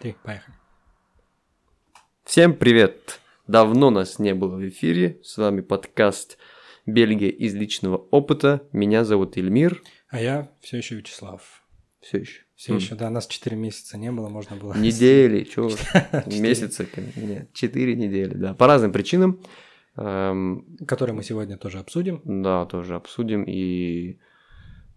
Три, поехали. Всем привет! Давно нас не было в эфире. С вами подкаст «Бельгия из личного опыта». Меня зовут Эльмир. А я все еще Вячеслав. Все еще. Все еще, да, нас 4 месяца не было, можно было... Недели, чего? Месяца, нет, 4 недели, да. По разным причинам. Эм, Которые мы сегодня тоже обсудим. Да, тоже обсудим. И...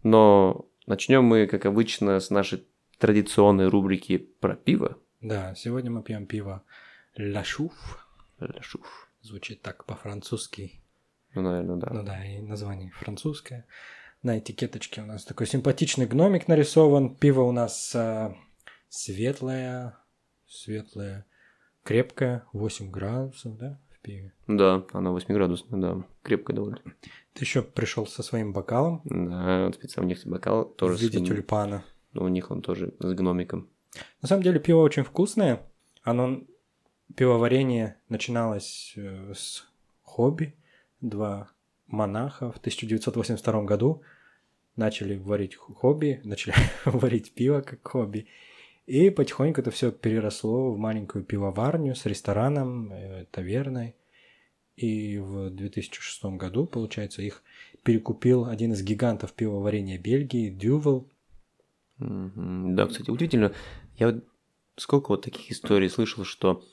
Но начнем мы, как обычно, с нашей традиционной рубрики про пиво. Да, сегодня мы пьем пиво Ла Шуф. Ляшуф. Звучит так по-французски. Ну, наверное, да. Ну да, и название французское. На этикеточке у нас такой симпатичный гномик нарисован. Пиво у нас а, светлое, светлое, крепкое, 8 градусов, да, в пиве. Да, она 8 градусная, да. Крепкая довольно. Ты еще пришел со своим бокалом Да, специально у них бокал тоже в виде с- тюльпана. У них он тоже с гномиком. На самом деле пиво очень вкусное. Оно пивоварение начиналось э, с хобби. Два монаха в 1982 году начали варить хобби, начали варить пиво как хобби. И потихоньку это все переросло в маленькую пивоварню с рестораном, э, таверной. И в 2006 году, получается, их перекупил один из гигантов пивоварения Бельгии, Дювел. Да, кстати, удивительно. Я вот сколько вот таких историй слышал, что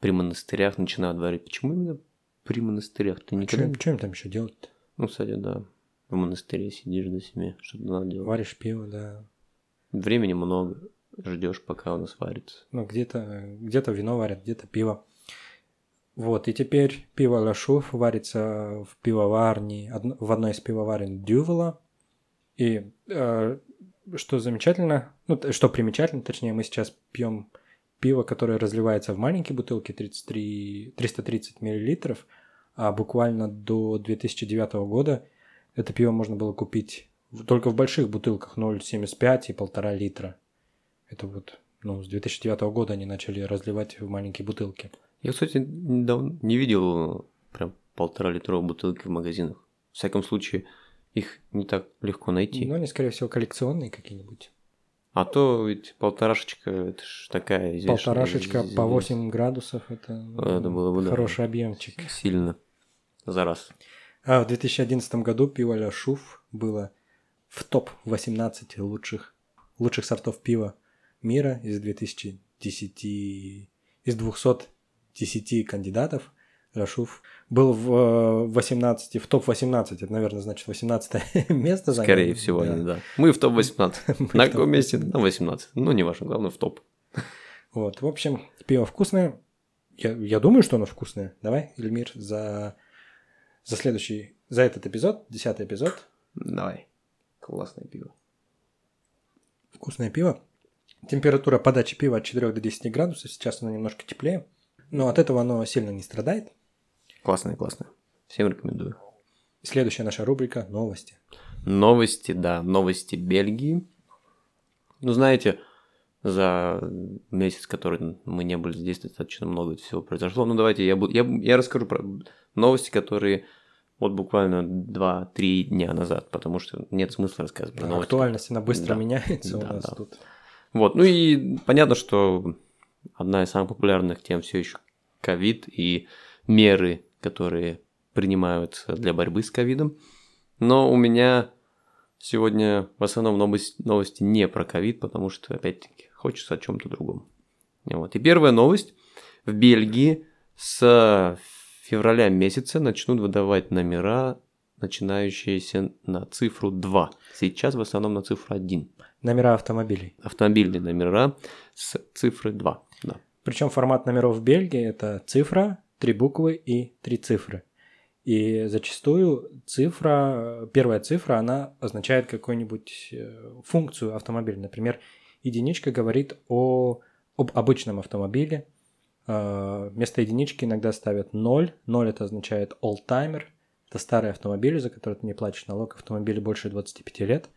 при монастырях начинают варить. Почему именно при монастырях? Ты никогда... Что им там еще делать? Ну, кстати, да. В монастыре сидишь до семи, что-то надо делать. Варишь пиво, да. Времени много. Ждешь, пока у нас варится. Ну, где-то где вино варят, где-то пиво. Вот, и теперь пиво Лашуф варится в пивоварне, в одной из пивоварен Дювела. И э, что замечательно, ну, что примечательно, точнее, мы сейчас пьем пиво, которое разливается в маленькие бутылки 33, 330 миллилитров, а буквально до 2009 года это пиво можно было купить только в больших бутылках 0,75 и полтора литра. Это вот, ну, с 2009 года они начали разливать в маленькие бутылки. Я, кстати, недавно не видел прям полтора литровой бутылки в магазинах. В всяком случае, их не так легко найти. Но они, скорее всего, коллекционные какие-нибудь. А то ведь полторашечка, это ж такая известная- Полторашечка по 8 градусов, это, ну, Это было бы, да. хороший объемчик. Сильно. За раз. А в 2011 году пиво Ля Шуф было в топ-18 лучших, лучших сортов пива мира из 2010, из 210 кандидатов. Ля Шуф был в э, 18, в топ-18, это, наверное, значит 18 место занял. Скорее всего, Да. да. Мы в топ-18. Мы На каком месте? На 18. Ну, не важно, главное в топ. Вот, в общем, пиво вкусное. Я, я думаю, что оно вкусное. Давай, Эльмир, за, за следующий, за этот эпизод, десятый эпизод, Давай. Классное пиво. вкусное пиво. Температура подачи пива от 4 до 10 градусов, сейчас она немножко теплее, но от этого оно сильно не страдает. Классное, классное. Всем рекомендую. Следующая наша рубрика – новости. Новости, да, новости Бельгии. Ну, знаете, за месяц, который мы не были здесь, достаточно много всего произошло. Ну, давайте я, буду, я, я расскажу про новости, которые вот буквально 2-3 дня назад, потому что нет смысла рассказывать про новости. Актуальность, она быстро Да. меняется у Да, нас да. тут. Вот, ну и понятно, что одна из самых популярных тем все еще ковид и меры, которые принимаются для борьбы с ковидом. Но у меня сегодня в основном новость- новости не про ковид, потому что, опять-таки, хочется о чем-то другом. Вот. И первая новость. В Бельгии с февраля месяца начнут выдавать номера, начинающиеся на цифру 2. Сейчас в основном на цифру 1 Номера автомобилей. автомобильные номера с цифры 2. Да. Причем формат номеров в Бельгии – это цифра, три буквы и три цифры. И зачастую цифра, первая цифра, она означает какую-нибудь э, функцию автомобиля. Например, единичка говорит о, об обычном автомобиле. Э, Вместо единички иногда ставят 0. 0 это означает old-timer. Это старый автомобиль, за который ты не платишь налог. Автомобилю больше 25 лет.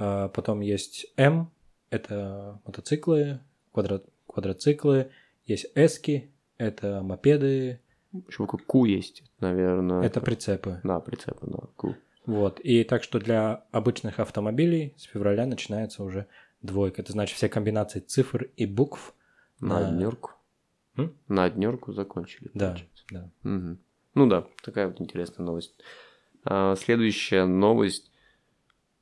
Э, Потом есть M. Это мотоциклы, квадро- квадроциклы. Есть эски. Это мопеды. Еще какой Q есть, наверное. Это прицепы. Да, прицепы, да, Q. Вот. И так что для обычных автомобилей с февраля начинается уже Двойка, это значит все комбинации цифр и букв. На На- однерку. М? На однерку закончили. Да, получается. да. Мгм. Ну да, такая вот интересная новость. А, следующая новость.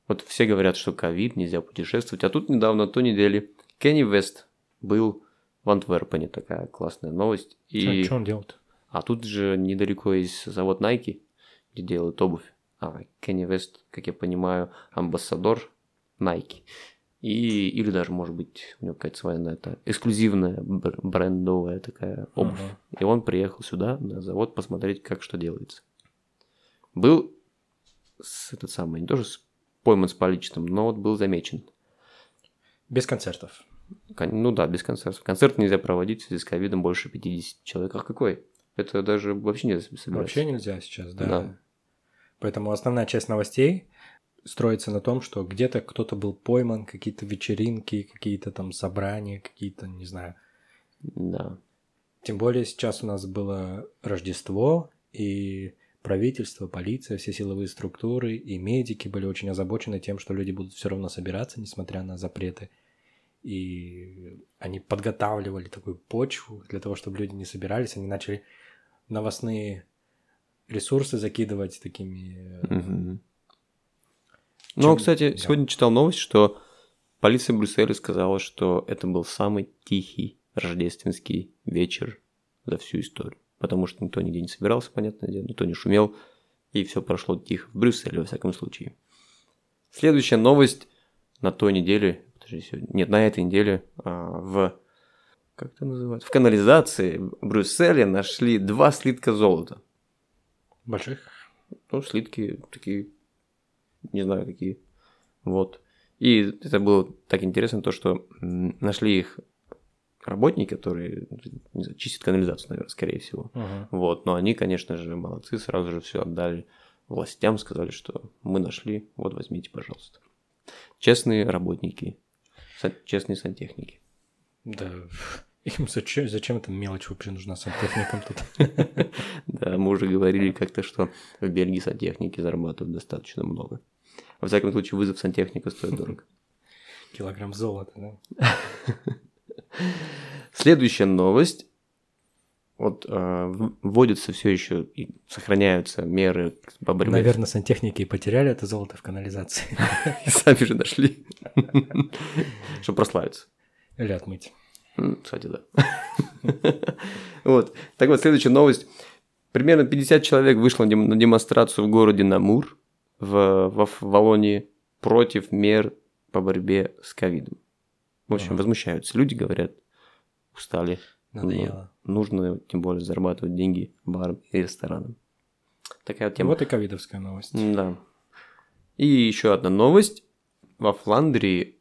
Вот все говорят, что ковид, нельзя путешествовать. А тут недавно, то недели, Кенни Вест был в Антверпене. Такая классная новость. И... Что он делает? А тут же недалеко есть завод Nike, где делают обувь. А Кенни Вест, как я понимаю, амбассадор Nike. И, или даже, может быть, у него какая-то своя на это эксклюзивная бр- брендовая такая обувь. Ага. И он приехал сюда, на завод, посмотреть, как что делается. Был с, этот самый, не тоже с, пойман с поличным, но вот был замечен. Без концертов. Ну да, без концертов. Концерт нельзя проводить в связи с ковидом больше 50 человек. А какой? Это даже вообще нельзя собирать. Вообще нельзя сейчас, да. Да. Поэтому основная часть новостей строится на том, что где-то кто-то был пойман, какие-то вечеринки, какие-то там собрания, какие-то, не знаю. Да. Тем более сейчас у нас было Рождество, и правительство, полиция, все силовые структуры и медики были очень озабочены тем, что люди будут все равно собираться, несмотря на запреты. И они подготавливали такую почву для того, чтобы люди не собирались. Они начали новостные ресурсы закидывать такими... Мгм. Чем- Ну, кстати, да. сегодня читал новость, что полиция Брюсселя сказала, что это был самый тихий рождественский вечер за всю историю. Потому что никто нигде не собирался, понятное дело, никто не шумел, и все прошло тихо. В Брюсселе, во всяком случае. Следующая новость на той неделе, подожди, сегодня, нет, на этой неделе а, в, как это называется, в канализации в Брюсселе нашли два слитка золота. Больших. Ну, слитки такие, не знаю какие. Вот. И это было так интересно, то, что нашли их работники, которые не знаю, чистят канализацию, наверное, скорее всего. Ага. Вот. Но они, конечно же, молодцы, сразу же все отдали властям, сказали, что мы нашли, вот возьмите, пожалуйста. Честные работники, честные сантехники. Да. Им зачем, зачем эта мелочь вообще нужна сантехникам тут? Да, мы уже говорили как-то, что в Бельгии сантехники зарабатывают достаточно много. Во всяком случае, вызов сантехника стоит дорого. Килограмм золота, да? Следующая новость. Вот э, в- вводятся все еще и сохраняются меры по борьбе. Наверное, сантехники и потеряли это золото в канализации. И сами же нашли. Чтобы прославиться. Или отмыть. Кстати, да. Вот. Так вот, следующая новость. Примерно 50 человек вышло на демонстрацию в городе Намур в, во в Волонии против мер по борьбе с ковидом. В общем, возмущаются. Люди говорят, устали. Надоело. Нужно, тем более, зарабатывать деньги барам и ресторанам. Такая вот тема. Вот и ковидовская новость. Да. И еще одна новость. Во Фландрии,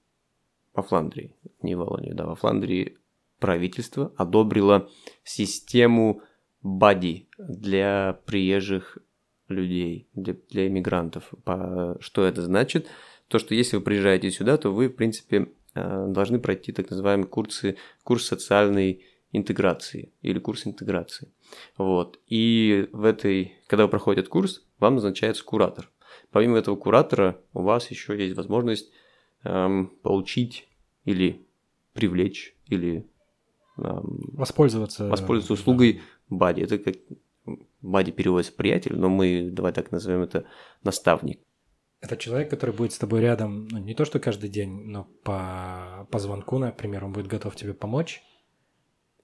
во Фландрии, не в Волонии, да, во Фландрии правительство одобрило систему БАДИ для приезжих людей, для, для иммигрантов. По- что это значит? То, что если вы приезжаете сюда, то вы, в принципе, э, должны пройти так называемые курсы, курс социальной интеграции или курс интеграции. Вот. И в этой, когда вы проходите этот курс, вам назначается куратор. Помимо этого куратора, у вас еще есть возможность эм, получить или привлечь, или эм, Воспользоваться. воспользоваться услугой бади. Это как бади переводится приятель, но мы давай так назовем это наставник. Это человек, который будет с тобой рядом, ну, не то что каждый день, но по, по звонку, например, он будет готов тебе помочь,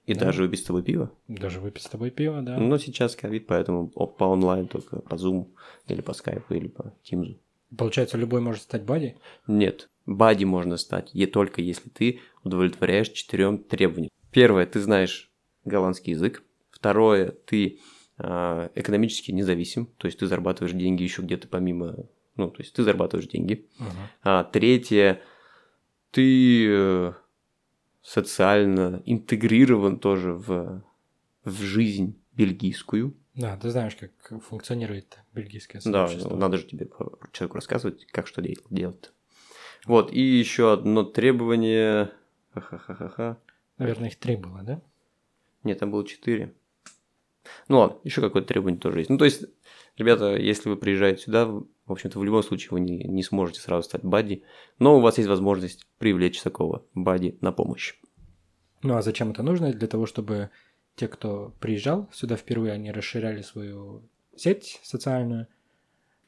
И Да. даже выпить с тобой пиво. даже выпить с тобой пиво, да. Но сейчас ковид, поэтому по онлайн только по Zoom или по скайпу или по Teams. Получается, любой может стать бади? Нет, бади можно стать, и только если ты удовлетворяешь четырем требованиям. Первое, ты знаешь голландский язык. Второе, ты а, экономически независим, то есть ты зарабатываешь деньги еще где-то помимо, ну, то есть ты зарабатываешь деньги. Ага. А третье, ты э, социально интегрирован тоже в, в жизнь бельгийскую. Да, ты знаешь, как функционирует бельгийское Да, сообщество. надо же тебе человеку рассказывать, как что де- делать. Вот, и еще одно требование. Ха-ха-ха-ха. Наверное, их три было, да? Нет, там было четыре. Ну ладно, еще какое-то требование тоже есть. Ну, то есть, ребята, если вы приезжаете сюда, В общем-то, в любом случае вы не, не сможете сразу стать бадди, но у вас есть возможность привлечь такого бадди на помощь. Ну а зачем это нужно? Для того, чтобы те, кто приезжал сюда впервые, они расширяли свою сеть социальную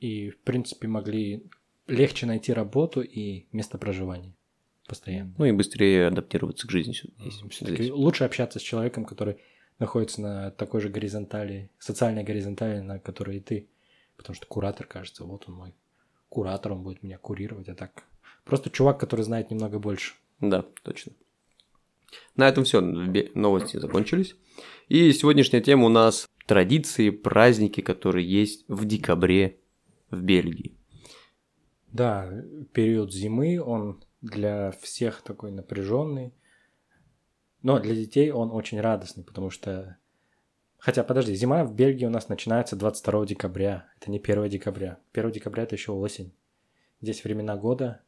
и, в принципе, могли легче найти работу и место проживания постоянно. Ну и быстрее адаптироваться к жизни здесь. Лучше общаться с человеком, который находится на такой же горизонтали, социальной горизонтали, на которой и ты. Потому что куратор, кажется, вот он мой куратор, он будет меня курировать, а так просто чувак, который знает немного больше. Да, точно. На этом все, новости закончились. И сегодняшняя тема у нас традиции, праздники, которые есть в декабре в Бельгии. Да, период зимы, он для всех такой напряженный. Но для детей он очень радостный, потому что... Хотя, подожди, зима в Бельгии у нас начинается 22 декабря. Это не 1 декабря. 1 декабря это еще осень. Здесь времена года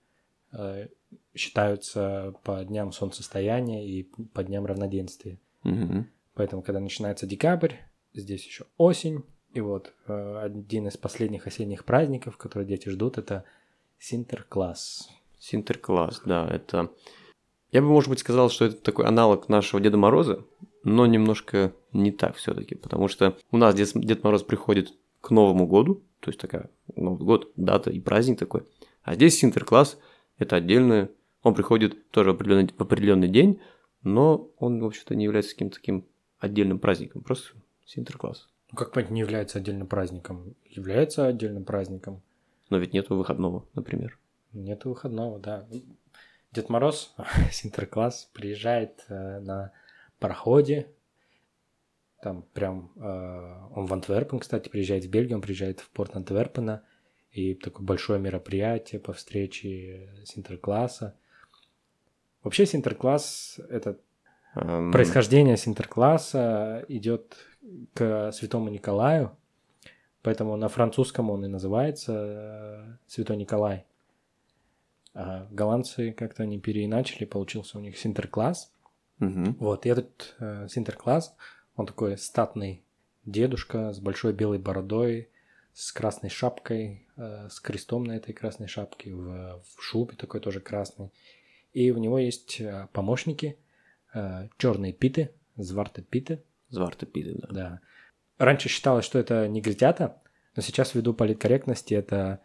э, считаются по дням солнцестояния и по дням равноденствия. Угу. Поэтому, когда начинается декабрь, здесь еще осень. И вот э, один из последних осенних праздников, которые дети ждут, это Синтеркласс. Синтеркласс, да, это... Я бы, может быть, сказал, что это такой аналог нашего Деда Мороза, но немножко не так все-таки, потому что у нас Дед, Дед Мороз приходит к Новому году, то есть такая Новый год, дата и праздник такой, а здесь Синтеркласс – это отдельное, он приходит тоже в определенный, в определенный день, но он, в общем-то, не является каким-то таким отдельным праздником, просто Синтеркласс. Ну, как понять, не является отдельным праздником? Является отдельным праздником. Но ведь нету выходного, например. Нету выходного, да. Дед Мороз, Синтеркласс, приезжает э, на пароходе. Там прям э, он в Антверпен, кстати, приезжает в Бельгию, он приезжает в порт Антверпена. И такое большое мероприятие по встрече Синтеркласса. Вообще Синтеркласс – это um... происхождение Синтеркласса идет к Святому Николаю, поэтому на французском он и называется э, Святой Николай. А голландцы как-то они переиначили, получился у них Синтеркласс. Угу. Вот, и этот э, Синтеркласс, он такой статный дедушка с большой белой бородой, с красной шапкой, э, с крестом на этой красной шапке, в, в шубе такой тоже красный. И у него есть э, помощники, э, черные питы, зварты питы. Зварты питы, да. Да. Раньше считалось, что это негритята, но сейчас ввиду политкорректности это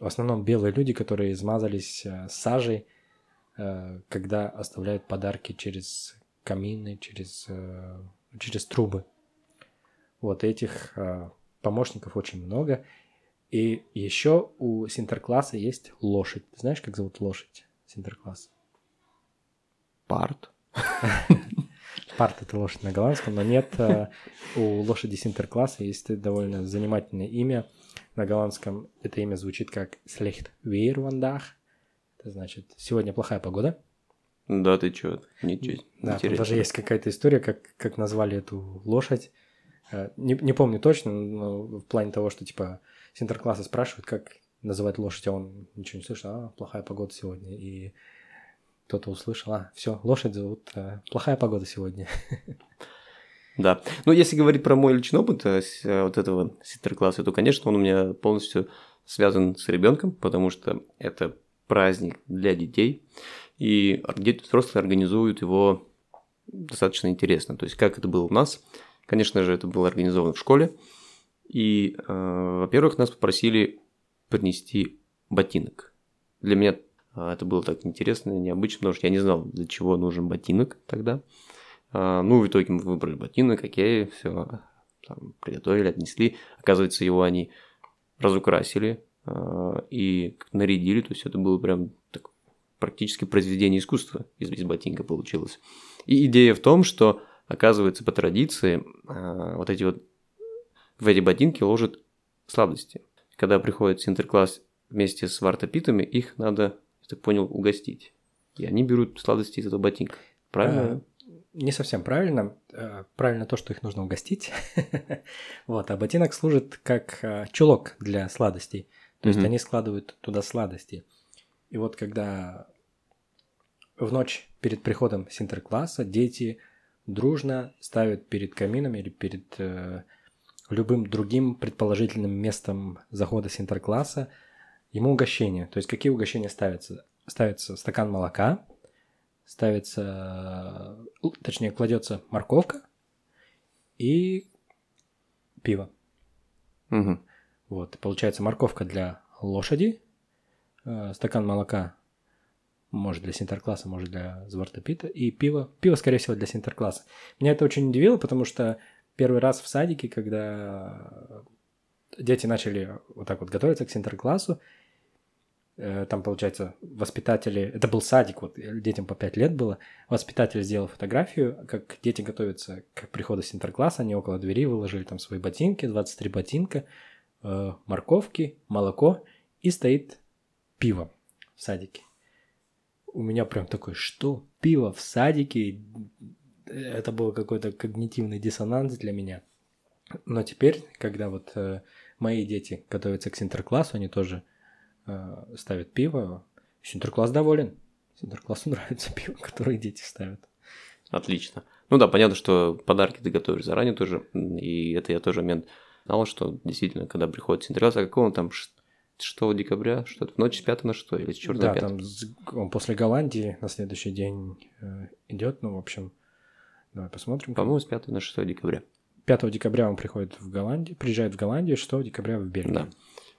в основном белые люди, которые измазались э, сажей, когда оставляют подарки через камины, через, э, через трубы. Вот этих помощников очень много. И еще у Синтеркласса есть лошадь. Ты знаешь, как зовут лошадь Синтеркласса? Парт. Парт это лошадь на голландском, но нет, у лошади Синтеркласса есть довольно занимательное имя – на голландском это имя звучит как weer vandaag. Это значит «сегодня плохая погода». Да, ты чё, ничего Да, там даже есть какая-то история, как, как назвали эту лошадь. Э, не, не помню точно, но в плане того, что типа Синтеркласса спрашивают, как называть лошадь, а он ничего не слышал, а, плохая погода сегодня. И кто-то услышал, а, все, лошадь зовут, а, плохая погода сегодня. Да. Ну, если говорить про мой личный опыт э, вот этого ситер-класса, то, конечно, он у меня полностью связан с ребенком, потому что это праздник для детей, и взрослые организуют его достаточно интересно. То есть, как это было у нас, конечно же, это было организовано в школе, и, э, во-первых, нас попросили принести ботинок. Для меня э, это было так интересно, необычно, потому что я не знал, для чего нужен ботинок тогда. А, ну, в итоге мы выбрали ботинок, окей, все, там, приготовили, отнесли. Оказывается, его они разукрасили э, и нарядили, то есть это было прям так, практически произведение искусства из, из ботинка получилось. И идея в том, что, оказывается, по традиции э, вот эти вот в эти ботинки ложат сладости. Когда приходит Синтеркласс вместе с вартопитами, их надо, я так понял, угостить. И они берут сладости из этого ботинка. Правильно? не совсем правильно. Э, правильно то, что их нужно угостить. вот, а ботинок служит как э, чулок для сладостей. То есть они складывают туда сладости. И вот когда в ночь перед приходом синтеркласса дети дружно ставят перед камином или перед э, любым другим предположительным местом захода с интеркласса ему угощение. То есть какие угощения ставятся? Ставится стакан молока, ставится, точнее, кладется морковка и пиво. Угу. Вот, получается морковка для лошади, э, стакан молока, может для синтеркласса, может для звартопита, и пиво, пиво, скорее всего, для синтеркласса. Меня это очень удивило, потому что первый раз в садике, когда дети начали вот так вот готовиться к синтерклассу, э, там, получается, воспитатели, это был садик, вот детям по 5 лет было, воспитатель сделал фотографию, как дети готовятся к приходу синтеркласса, они около двери выложили там свои ботинки, 23 ботинка, э, морковки, молоко, и стоит пиво в садике. У меня прям такой, что? Пиво в садике? Это был какой-то когнитивный диссонанс для меня. Но теперь, когда вот э, мои дети готовятся к синтерклассу, они тоже э, ставят пиво, синтеркласс доволен. Синтерклассу нравится пиво, которое дети ставят. Отлично. Ну да, понятно, что подарки ты готовишь заранее тоже, и это я тоже момент знал, что действительно, когда приходит Синтеркласс, а какого он там 6 декабря, что-то в ночь с 5 на 6 или с 4 Да, на 5? там он после Голландии на следующий день э, идет, ну, в общем, давай посмотрим. По-моему, с 5 на 6 декабря. 5 декабря он приходит в Голландию, приезжает в Голландию, 6 декабря в Бельгию. Да.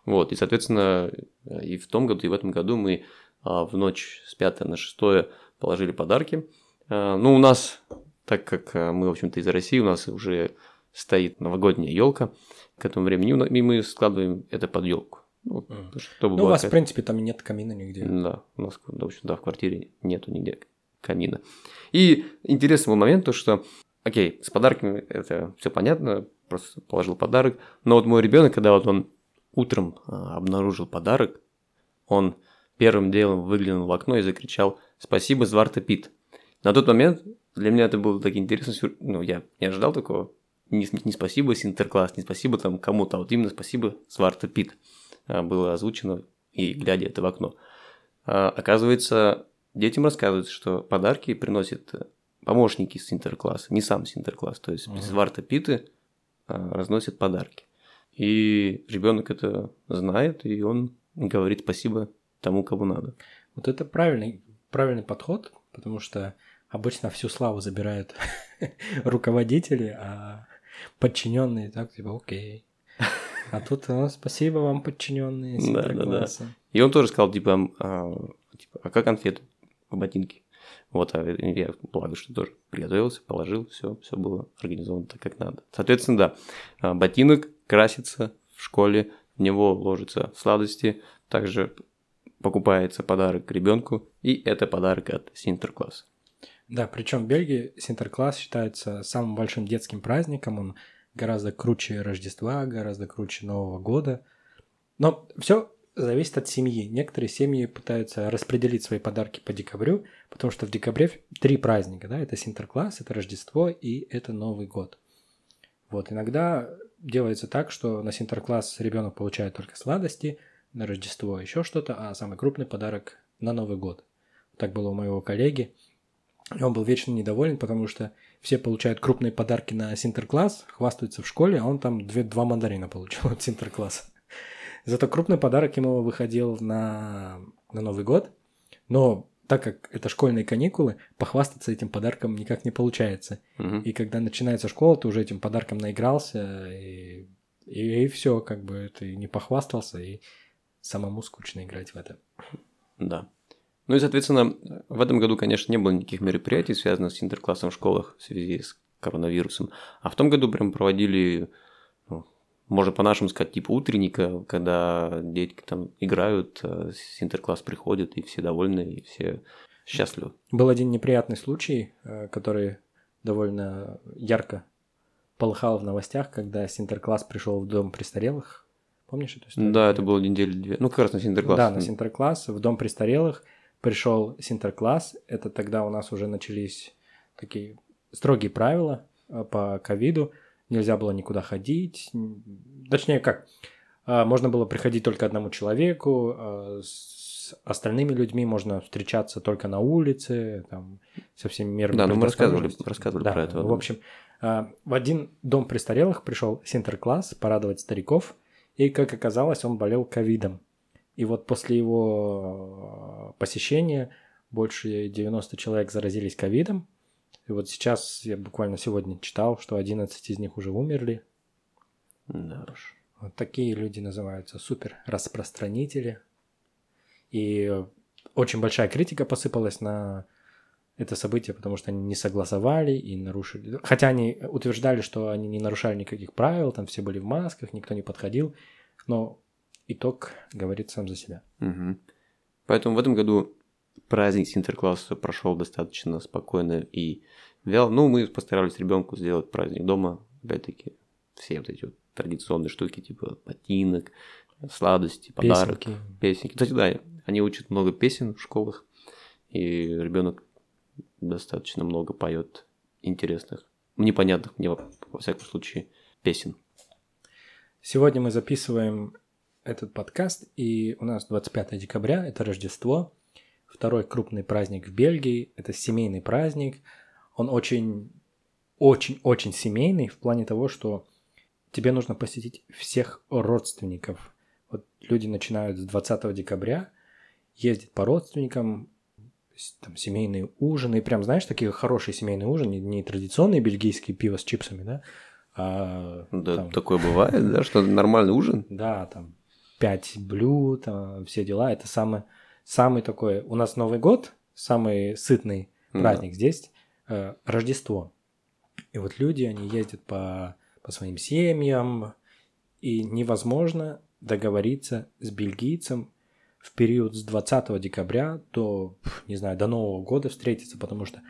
Вот, и, соответственно, и в том году, и в этом году мы а, в ночь с 5 на 6 положили подарки. Ну, у нас, так как мы, в общем-то, из России, у нас уже стоит новогодняя елка к этому времени, ну, и мы складываем это под елку. Ну, чтобы Ну, у вас, в какая-то- принципе, там и нет камина нигде. Да, у нас, в общем, да, в квартире нету нигде камина. И интересный был момент, то что, окей, с подарками это все понятно, просто положил подарок, но вот мой ребенок, когда вот он утром а, обнаружил подарок, он первым делом выглянул в окно и закричал «Спасибо, Зварта Пит». На тот момент для меня это было так интересно, ну, я не ожидал такого. Не, не спасибо Синтеркласс, не спасибо там кому-то, а вот именно спасибо Сварта Пит а, было озвучено и глядя это в окно. А, Оказывается, детям рассказывают, что подарки приносят э, помощники Синтеркласса, не сам Синтеркласс. То есть. Сварта Питы а, разносят подарки. И ребенок это знает, и он говорит спасибо тому, кому надо. Вот это правильный, правильный подход, потому что обычно всю славу забирают руководители, а подчиненные так типа окей. А тут ну, спасибо вам, подчиненные Да, да, да. И он тоже сказал, типа, а, типа, а как конфеты в ботинке? Вот, а я, благо, что тоже приготовился, положил, все, все было организовано так, как надо. Соответственно, да, а, ботинок красится в школе, в него ложатся сладости, также покупается подарок ребенку, и это подарок от Синтеркласса. Да, причем в Бельгии Синтеркласс считается самым большим детским праздником. Он гораздо круче Рождества, гораздо круче Нового года. Но все зависит от семьи. Некоторые семьи пытаются распределить свои подарки по декабрю, потому что в декабре три праздника, да, это Синтеркласс, это Рождество и это Новый год. Вот, иногда делается так, что на Синтеркласс ребенок получает только сладости, на Рождество еще что-то, а самый крупный подарок на Новый год. Так было у моего коллеги. И он был вечно недоволен, потому что все получают крупные подарки на Синтеркласс, хвастаются в школе, а он там две, два мандарина получил от Синтеркласса. Зато крупный подарок ему выходил на, на Новый год, но так как это школьные каникулы, похвастаться этим подарком никак не получается. Мгм. И когда начинается школа, ты уже этим подарком наигрался, и, и, все, как бы ты не похвастался, и самому скучно играть в это. Да. Ну и, соответственно, в этом году, конечно, не было никаких мероприятий, связанных с интерклассом в школах в связи с коронавирусом. А в том году прям проводили, ну, можно по-нашему сказать, типа утренника, когда дети там играют, а интеркласс приходит, и все довольны, и все счастливы. Был один неприятный случай, э, который довольно ярко полыхал в новостях, когда Синтеркласс пришел в дом престарелых. Помнишь эту историю? Да, это было недели две. Ну, как раз на Синтеркласс. Да, на Синтеркласс, в дом престарелых пришел Синтеркласс. Это тогда у нас уже начались такие строгие правила э, по ковиду. Нельзя было никуда ходить. Точнее, как? А, Можно было приходить только одному человеку. а, С остальными людьми можно встречаться только на улице, там, со всеми мерами Да, ну мы рассказывали, рассказывали Да, про это. В общем, а, в один дом престарелых пришел Синтеркласс порадовать стариков, и, как оказалось, он болел ковидом. И вот после его э, посещения больше 90 человек заразились ковидом. И вот сейчас, я буквально сегодня читал, что 11 из них уже умерли. Да. Вот такие люди называются супер распространители. И очень большая критика посыпалась на это событие, потому что они не согласовали и нарушили. Хотя они утверждали, что они не нарушали никаких правил, там все были в масках, никто не подходил. Но итог говорит сам за себя. Мгм. Поэтому в этом году праздник Синтеркласса прошел достаточно спокойно и вяло. Ну, мы постарались ребенку сделать праздник дома. Опять-таки, все вот эти вот традиционные штуки, типа ботинок, сладости, подарок, Песенки. песенки. Кстати, да, они учат много песен в школах, и ребенок достаточно много поет интересных, непонятных мне, во всяком случае, песен. Сегодня мы записываем этот подкаст, и у нас 25 декабря, это Рождество, второй крупный праздник в Бельгии, это семейный праздник. Он очень, очень, очень семейный в плане того, что тебе нужно посетить всех родственников. Вот люди начинают с 20 декабря, ездят по родственникам, там семейные ужины, прям, знаешь, такие хорошие семейные ужины, не, не традиционные бельгийские пиво с чипсами, да, а Да, там- такое бывает, да, что нормальный ужин. да, там пять блюд, а, все дела. Это самый, самый такой... У нас Новый год, самый сытный Да. праздник. Здесь э, Рождество. И вот люди, они ездят по, по своим семьям, и невозможно договориться с бельгийцем в период с 20 декабря до, не знаю, до Нового года встретиться, потому что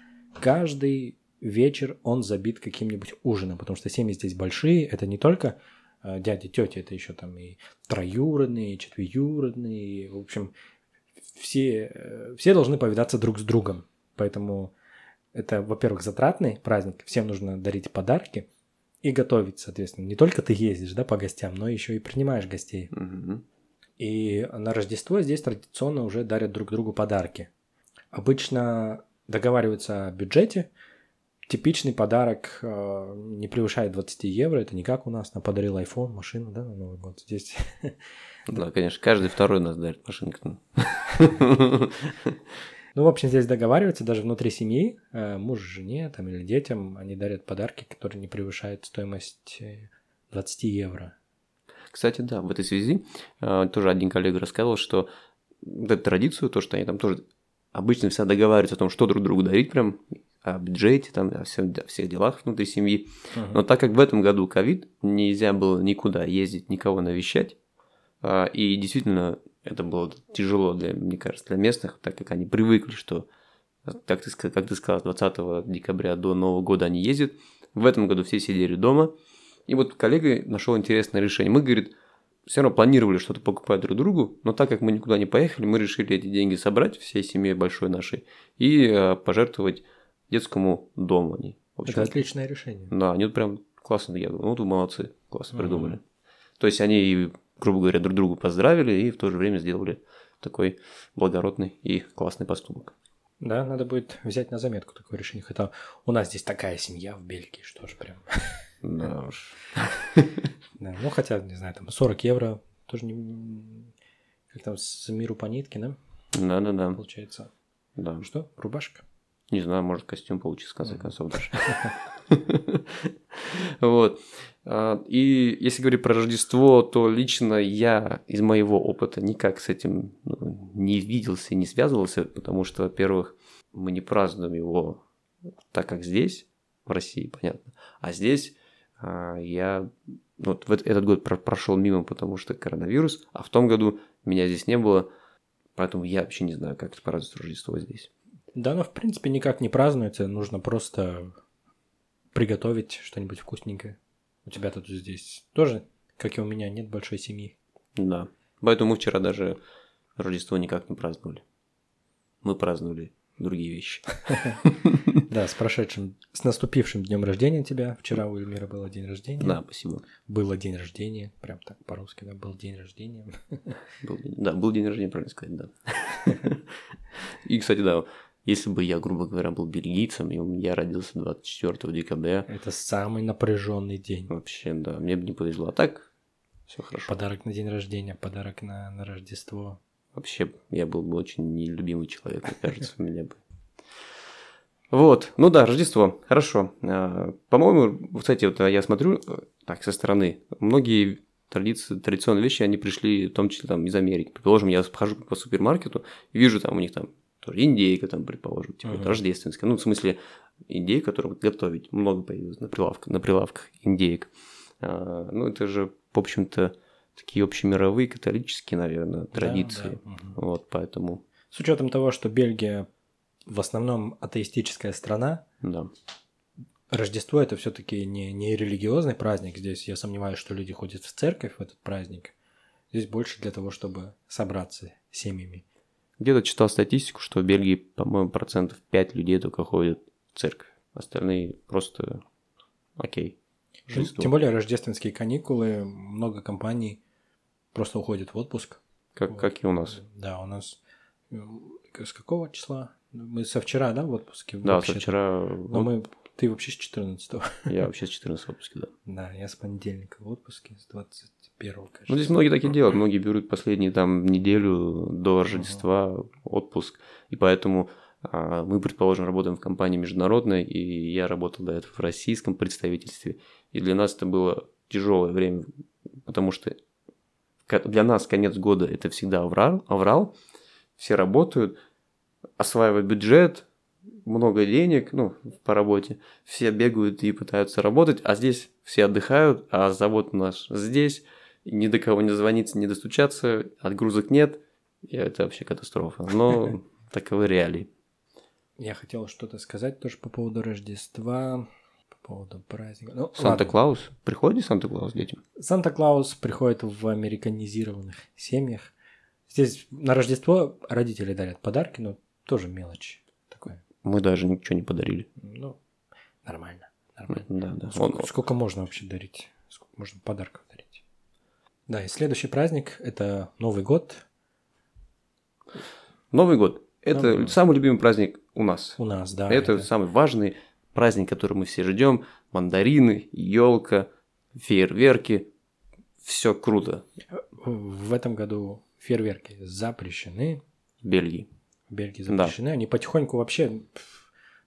каждый вечер он забит каким-нибудь ужином, потому что семьи здесь большие, это не только дяди, тети, это еще там и троюродные, и четвеюродные, и, в общем, все, э, все должны повидаться друг с другом, поэтому это, во-первых, затратный праздник, всем нужно дарить подарки и готовить, соответственно. Не только ты ездишь, да, по гостям, но еще и принимаешь гостей. Мгм. И на Рождество здесь традиционно уже дарят друг другу подарки. Обычно договариваются о бюджете. Типичный подарок э, не превышает 20 евро. Это не как у нас, нам подарил iPhone, машину, да, на Новый год. Здесь Да, конечно, каждый второй нас дарит машинку. Ну, в общем, здесь договариваются даже внутри семьи, э, муж жене там, или детям, они дарят подарки, которые не превышают стоимость э, 20 евро. Кстати, да, в этой связи э, тоже один коллега рассказывал, что эту традицию, то, что они там тоже обычно все договариваются о том, что друг другу дарить, прям о бюджете, там, о, всем- о всех делах внутри семьи. Мгм. Но так как в этом году ковид, нельзя было никуда ездить, никого навещать, а, и действительно это было тяжело, для, мне кажется, для местных, так как они привыкли, что, как ты, как ты сказал, с 20 декабря до Нового года они ездят. В этом году все сидели дома. И вот коллега нашел интересное решение. Мы, говорит, все равно планировали что-то покупать друг другу, но так как мы никуда не поехали, мы решили эти деньги собрать всей семьей большой нашей и э, пожертвовать детскому дому. Они, Это отличное решение. да, они прям классно, я говорю, ну, вот вы молодцы, классно Мгм. придумали. То есть они, грубо говоря, друг другу поздравили и в то же время сделали такой благородный и классный поступок. Да, надо будет взять на заметку такое решение. Хотя у нас здесь такая семья в Бельгии, что ж прям. Да уж. Да, ну, хотя, не знаю, там 40 евро тоже не... Как там, с миру по нитке, да, Да-да-да. получается? Да. Что, рубашка? Не знаю, может, костюм получится, в конце концов, даже. Вот. А, И если говорить про Рождество, то лично я из моего опыта никак с этим ну, не виделся и не связывался, потому что, во-первых, мы не празднуем его так, как здесь, в России, понятно. А здесь а, я вот в эт- этот год про- прошел мимо, потому что коронавирус, а в том году меня здесь не было, поэтому я вообще не знаю, как празднуется Рождество здесь. Да, но в принципе никак не празднуется, нужно просто приготовить что-нибудь вкусненькое. У тебя тут здесь тоже, как и у меня, нет большой семьи. Да. Поэтому мы вчера даже Рождество никак не праздновали. Мы праздновали другие вещи. Да, с прошедшим, с наступившим днем рождения тебя. Вчера у Эльмира было день рождения. Да, спасибо. Было день рождения, прям так по-русски, да, был день рождения. Был да, был день рождения, правильно сказать, да. И, кстати, да, если бы я, грубо говоря, был бельгийцем, и я родился 24 декабря, Это самый напряженный день. вообще, да, мне бы не повезло. А так, все хорошо. Подарок на день рождения, подарок на, на Рождество. Вообще, я был бы очень нелюбимый человек, мне кажется, у меня бы. Вот, ну да, Рождество, хорошо. А, По-моему, кстати, вот я смотрю, э, так, со стороны, многие традиции, традиционные вещи, они пришли, в том числе, там, из Америки. Предположим, я хожу по супермаркету, вижу там у них там тоже индейка, там, предположим, типа, Мгм. рождественская. Ну, в смысле, индейка, которую готовить. Много появилось на, прилавках, на прилавках индейок. А, ну, это же, в общем-то, такие общемировые католические, наверное, Да, традиции. да, мгм. Вот, поэтому, С учетом того, что Бельгия в основном атеистическая страна, да. Рождество это все-таки не, не религиозный праздник. Здесь я сомневаюсь, что люди ходят в церковь в этот праздник. Здесь больше для того, чтобы собраться семьями. Где-то читал статистику, что в Бельгии, по-моему, процентов 5 людей только ходят в церковь. Остальные просто окей. Рождество. Тем более рождественские каникулы, много компаний просто уходят в отпуск. Как, Вот. как и у нас. Да, у нас м, с какого числа? Мы со вчера, да, в отпуске? Да, со вчера... Но мы, ты вообще с 14 Я вообще с 14 в отпуске, да. Да, я с понедельника в отпуске, с 21 кажется. Ну, здесь многие так и делают. Многие берут последние там неделю до Рождества отпуск. И поэтому а, мы, предположим, работаем в компании международной, и я работал до этого в российском представительстве. И для нас это было тяжелое время, потому что для нас конец года это всегда аврал, аврал. Все работают, осваивают бюджет, много денег, ну, по работе. Все бегают и пытаются работать, а здесь все отдыхают, а завод наш здесь, ни до кого не звониться, не достучаться, отгрузок нет, и это вообще катастрофа. Но таковы реалии. Я хотел что-то сказать тоже по поводу Рождества, по поводу праздника. Ну, ладно. Санта-Клаус? Приходит Санта-Клаус детям? Санта-Клаус приходит в американизированных семьях. Здесь на Рождество родители дарят подарки, но тоже мелочь. Мы даже ничего не подарили. Ну, нормально. нормально. Да, да. Сколько, Он- сколько можно вообще дарить? Сколько можно подарков дарить? Да, и следующий праздник – это Новый год Новый год. Это Новый год. самый любимый праздник у нас. у нас, да. это, самый важный праздник, который мы все ждем. Мандарины, елка, фейерверки. Все круто В этом году фейерверки запрещены. в Бельгии. В Бельгии Да. запрещены. Они потихоньку вообще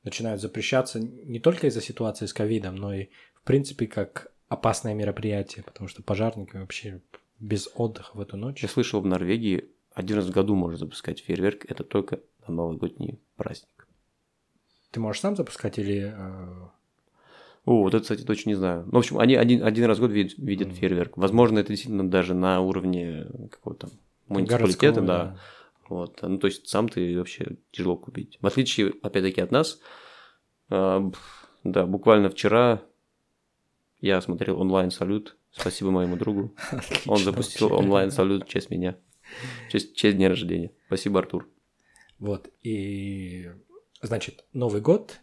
начинают запрещаться не только из-за ситуации с ковидом, но и, в принципе, как опасное мероприятие, потому что пожарники вообще без отдыха в эту ночь. Я слышал, в Норвегии один раз в году можно запускать фейерверк. Это только на новогодний праздник. Ты можешь сам запускать или... э, О, вот это, кстати, точно не знаю. Ну, в общем, они один, один раз в год видят, видят Мгм. фейерверк. Возможно, это действительно даже на уровне какого-то муниципалитета, городского, да. Вот. Ну, то есть сам ты вообще тяжело купить. В отличие, опять-таки, от нас, а, да, буквально вчера я смотрел онлайн-салют. Спасибо моему другу. Он Отлично запустил вообще. онлайн-салют в честь меня. В честь, в честь дня рождения. Спасибо, Артур. Вот, и, значит, Новый год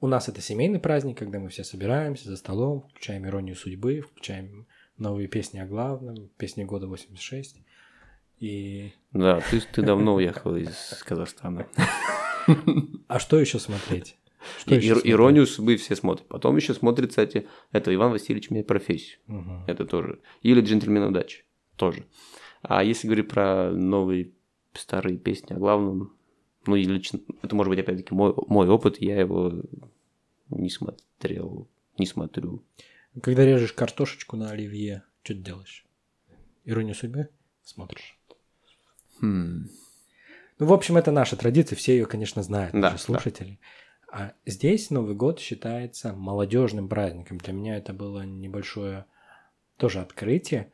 у нас это семейный праздник, когда мы все собираемся за столом, включаем «Иронию судьбы», включаем новые песни о главном, песни года 86. И... Да, ты, ты давно уехал из Казахстана. А что еще смотреть? Что И- еще иронию судьбы все смотрят. Потом еще смотрит, кстати, это Иван Васильевич меняет профессию. Мгм. Это тоже. Или джентльмен удачи. Тоже. А если говорить про новые старые песни о главном, ну и лично, это может быть опять-таки мой, мой опыт, я его не смотрел, не смотрю. Когда режешь картошечку на оливье, что ты делаешь? «Иронию судьбы» смотришь. Хм. Ну, в общем, это наша традиция, все ее, конечно, знают, Да, наши да. слушатели. А здесь Новый год считается молодежным праздником. Для меня это было небольшое тоже открытие.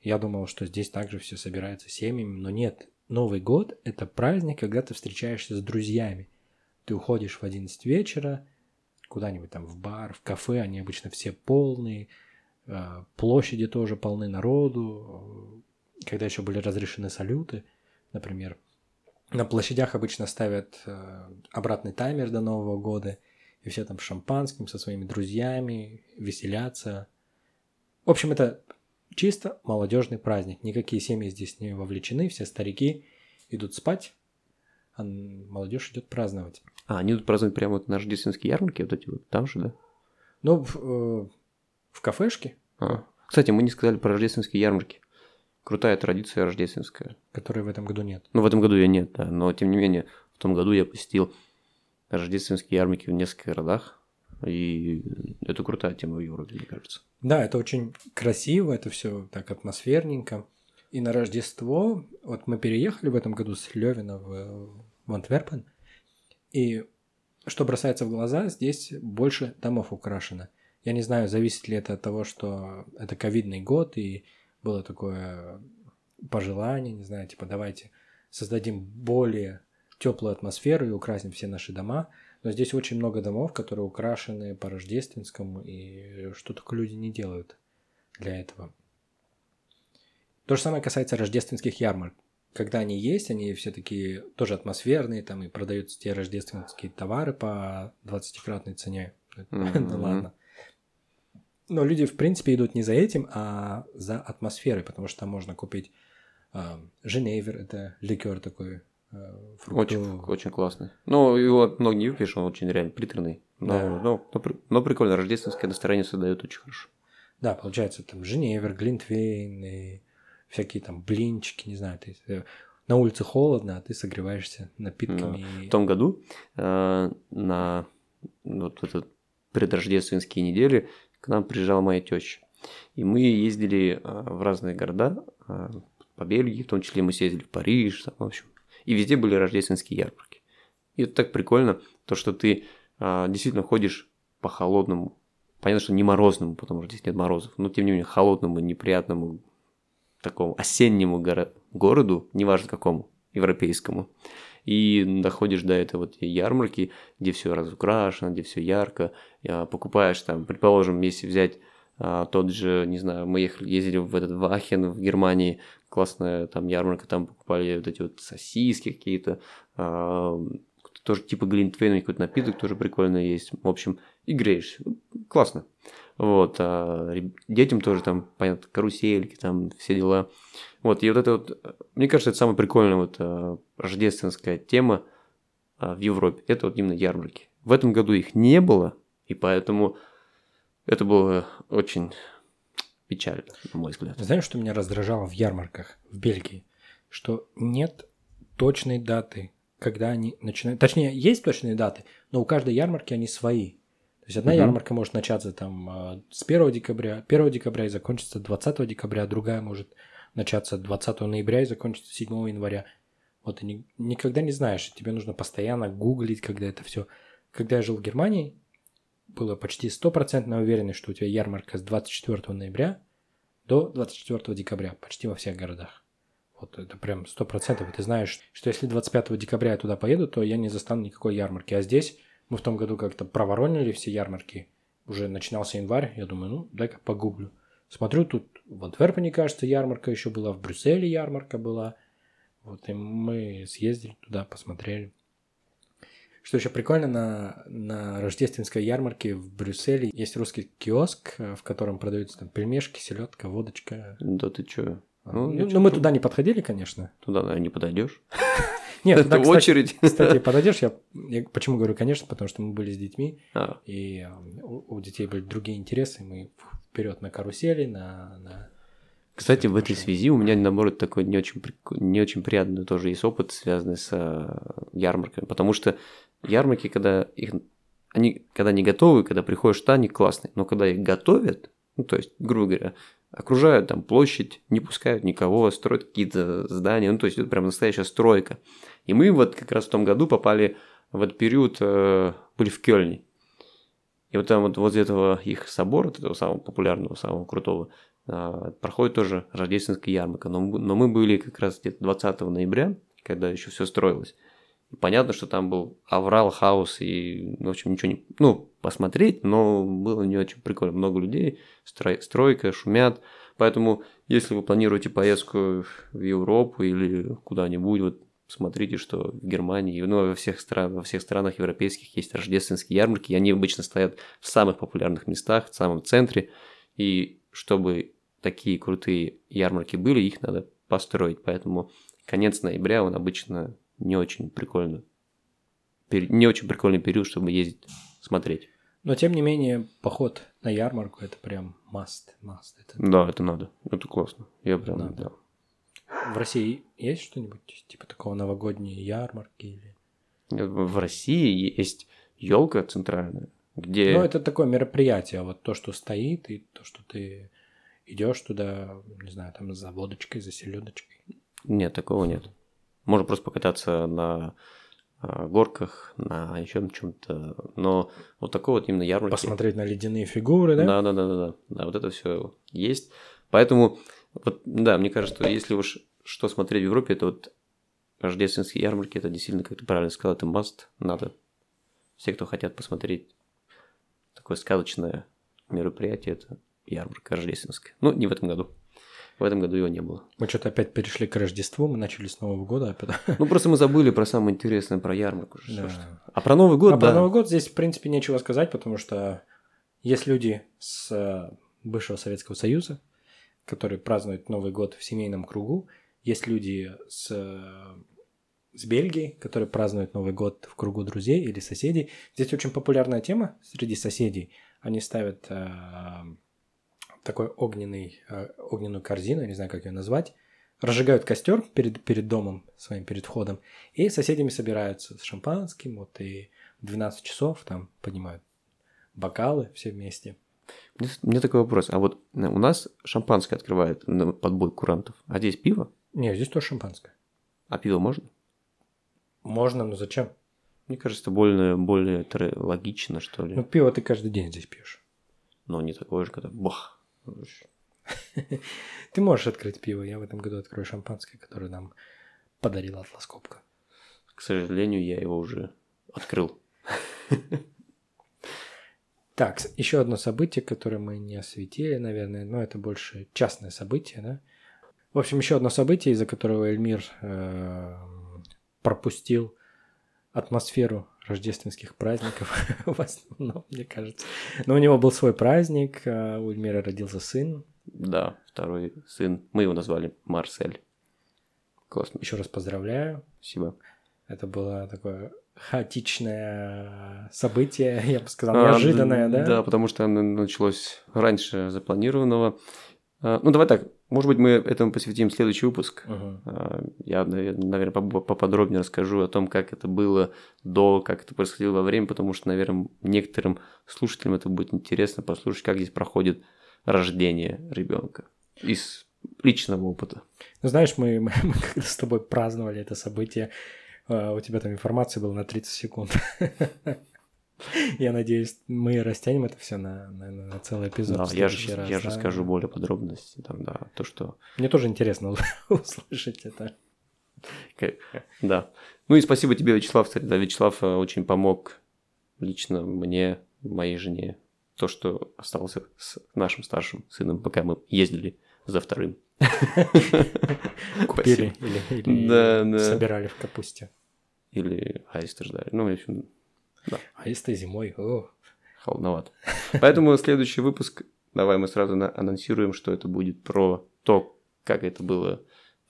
Я думал, что здесь также все собираются семьями, но нет. Новый год – это праздник, когда ты встречаешься с друзьями. Ты уходишь в 11 вечера, куда-нибудь там в бар, в кафе, они обычно все полные, э, площади тоже полны народу. Когда еще были разрешены салюты, например, на площадях обычно ставят э, обратный таймер до Нового года, и все там шампанским, со своими друзьями, веселятся. В общем, это чисто молодежный праздник. Никакие семьи здесь не вовлечены, все старики идут спать, а молодежь идет праздновать. А, они тут празднуют прямо вот на рождественские ярмарки, вот эти вот там же, да? Ну, в, э, в кафешке. А. Кстати, мы не сказали про рождественские ярмарки. Крутая традиция рождественская. Которой в этом году нет. Ну, в этом году ее нет, да. Но, тем не менее, в том году я посетил рождественские ярмарки в нескольких городах. И это крутая тема в Европе, мне кажется. Да, это очень красиво, это все так атмосферненько. И на Рождество, вот мы переехали в этом году с Левина в, в Антверпен, и что бросается в глаза, здесь больше домов украшено. Я не знаю, зависит ли это от того, что это ковидный год, и было такое пожелание, не знаю, типа давайте создадим более теплую атмосферу и украсим все наши дома. Но здесь очень много домов, которые украшены по рождественскому, и что только люди не делают для этого. То же самое касается рождественских ярмарок. Когда они есть, они все такие тоже атмосферные, там и продаются те рождественские товары по 20-кратной цене. Ну ладно. Но люди, в принципе, идут не за этим, а за атмосферой, потому что там можно купить э, Женевер, это ликер такой Э, очень, очень классный. Ну, его много не выпьешь, он очень реально приторный. Но, да. но, но, но прикольно, рождественское настроение создает очень хорошо. Да, получается, там Женевер, Глинтвейн и всякие там блинчики, не знаю, ты, э, на улице холодно, а ты согреваешься напитками. Да. В том году э, на вот этот предрождественские недели к нам приезжала моя теща. И мы ездили э, в разные города, э, по Бельгии, в том числе мы съездили в Париж, там, в общем, и везде были рождественские ярмарки. И это так прикольно, то, что ты а, действительно ходишь по холодному, понятно, что не морозному, потому что здесь нет морозов, но тем не менее холодному, неприятному, такому осеннему горо- городу, неважно какому, европейскому, и доходишь до этой вот ярмарки, где все разукрашено, где все ярко, а, покупаешь там, предположим, если взять а, тот же, не знаю, мы ехали, ездили в этот Вахен в Германии, классная там ярмарка, там покупали вот эти вот сосиски какие-то, а, тоже типа глинтвейн, какой-то напиток тоже прикольно есть. В общем, и греешь. Классно. Вот, а детям тоже там, понятно, карусельки, там все дела. Вот, и вот это вот, мне кажется, это самая прикольная вот а, рождественская тема а, в Европе. Это вот именно ярмарки. В этом году их не было, и поэтому это было очень печально, на мой взгляд. Знаешь, что меня раздражало в ярмарках в Бельгии? Что нет точной даты, когда они начинают... Точнее, есть точные даты, но у каждой ярмарки они свои. То есть одна угу. ярмарка может начаться там а, с 1 декабря, 1 декабря и закончиться 20 декабря, а другая может начаться 20 ноября и закончиться 7 января. Вот ты ни, никогда не знаешь, тебе нужно постоянно гуглить, когда это все. Когда я жил в Германии, было почти стопроцентно уверенность, что у тебя ярмарка с 24 ноября до 24 декабря, почти во всех городах. Вот это прям сто процентов. Ты знаешь, что если 25 декабря я туда поеду, то я не застану никакой ярмарки. А здесь мы в том году как-то проворонили все ярмарки. Уже начинался январь, я думаю, ну, дай-ка погуглю. Смотрю, тут в Антверпене, кажется, ярмарка еще была, в Брюсселе ярмарка была. Вот и мы съездили туда, посмотрели. Что еще прикольно, на, на рождественской ярмарке в Брюсселе есть русский киоск, в котором продаются там пельмешки, селедка, водочка. Да ты чё? А, ну, ну, ну мы туда не подходили, конечно. Туда, наверное, не подойдешь. Нет, туда, кстати, очередь. Кстати, подойдешь, я, я почему говорю, конечно, потому что мы были с детьми, а. и у, у детей были другие интересы, мы вперед на карусели, на, на кстати, в этой связи у меня, наоборот, такой не очень, не очень приятный тоже есть опыт, связанный с э, ярмарками. Потому что ярмарки, когда их они когда не готовы, когда приходишь туда, они классные. Но когда их готовят, ну, то есть, грубо говоря, окружают там площадь, не пускают никого, строят какие-то здания, ну, то есть, это прям настоящая стройка. И мы вот как раз в том году попали в этот период, э, были в Кёльне. И вот там вот возле этого их собора, этого самого популярного, самого крутого, а, проходит тоже рождественская ярмарка. Но, но мы были как раз где-то 20 ноября, когда еще все строилось. Понятно, что там был аврал, хаос и, в общем, ничего не... Ну, посмотреть, но было не очень прикольно. Много людей, строй, стройка, шумят. Поэтому, если вы планируете поездку в Европу или куда-нибудь, вот смотрите, что в Германии, ну, во всех, стран, во всех странах европейских есть рождественские ярмарки, и они обычно стоят в самых популярных местах, в самом центре, и чтобы такие крутые ярмарки были, их надо построить, поэтому конец ноября он обычно не очень прикольно, не очень прикольный период, чтобы ездить смотреть. Но тем не менее, поход на ярмарку это прям must, must. Это... Да, это надо, это классно, я прям, надо. да. В России есть что-нибудь типа такого новогодние ярмарки или? В России есть елка центральная, где. Ну это такое мероприятие, вот то, что стоит и то, что ты идешь туда, не знаю, там за водочкой, за селедочкой. Нет, такого нет. Можно просто покататься на а, горках, на еще чем-то. Но вот такого вот именно ярмарки. Посмотреть на ледяные фигуры, да? Да, да, да, да, да. Да, вот это все есть. Поэтому вот, да, мне кажется, что если уж что смотреть в Европе, это вот рождественские ярмарки, это действительно, как ты правильно сказал, это must, надо. Все, кто хотят посмотреть такое сказочное мероприятие, это ярмарка рождественская. Ну, не в этом году. В этом году его не было. Мы что-то опять перешли к Рождеству, мы начали с Нового года. Опять... Ну, просто мы забыли про самое интересное, про ярмарку. Да. А про Новый год, а да. про Новый год здесь, в принципе, нечего сказать, потому что есть люди с э, бывшего Советского Союза, которые празднуют Новый год в семейном кругу. Есть люди с, с Бельгии, которые празднуют Новый год в кругу друзей или соседей. Здесь очень популярная тема среди соседей. Они ставят э, такой огненный, э, огненную корзину, не знаю, как ее назвать, разжигают костер перед, перед домом своим, перед входом, и соседями собираются с шампанским, вот и в 12 часов там поднимают бокалы все вместе – мне, мне такой вопрос. А вот э, у нас шампанское открывает подбой курантов, а здесь пиво? Не, здесь тоже шампанское. А пиво можно? Можно, но зачем? Мне кажется, более, более логично, что ли. Ну, пиво ты каждый день здесь пьешь. Но не такое же, когда бах. Ты можешь открыть пиво. Я в этом году открою шампанское, которое нам подарила Атлас Копка. К сожалению, я его уже открыл. Так, еще одно событие, которое мы не осветили, наверное, но это больше частное событие, да? В общем, еще одно событие, из-за которого Эльмир э, пропустил атмосферу рождественских праздников в основном, мне кажется. Но у него был свой праздник, э, у Эльмира родился сын. Да, второй сын. Мы его назвали Марсель. Классно. Еще раз поздравляю. Спасибо. Это было такое хаотичное событие, я бы сказал, а, неожиданное, а, да? Да, потому что оно началось раньше запланированного. А, ну, давай так, может быть, мы этому посвятим следующий выпуск. Uh-huh. Я, наверное, поподробнее расскажу о том, как это было до, как это происходило во время, потому что, наверное, некоторым слушателям это будет интересно послушать, как здесь проходит рождение ребенка из личного опыта. Ну, знаешь, мы, мы, мы когда с тобой праздновали это событие, а, у тебя там информации было на 30 секунд. Я надеюсь, мы растянем это все на, на, на целый эпизод. Да, я же, раз, я же скажу более подробности. Там, да, то, что... Мне тоже интересно услышать это. Да. Ну и спасибо тебе, Вячеслав. Кстати, да, Вячеслав э, очень помог лично мне, моей жене, то, что остался с нашим старшим сыном, пока мы ездили за вторым. Купили или, да, да. собирали в капусте. Или аисты ждали. Ну, в общем, да. Аисты зимой. О. Холодновато. Поэтому следующий выпуск, давай мы сразу анонсируем, что это будет про то, как это было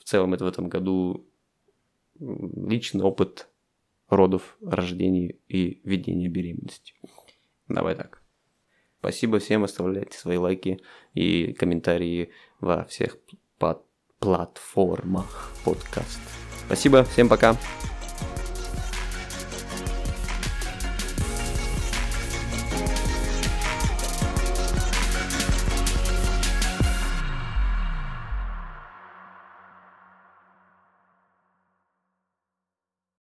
в целом это в этом году, личный опыт родов, рождений и ведения беременности. Давай так. Спасибо всем, оставляйте свои лайки и комментарии во всех платформах подкаст. Спасибо, всем пока.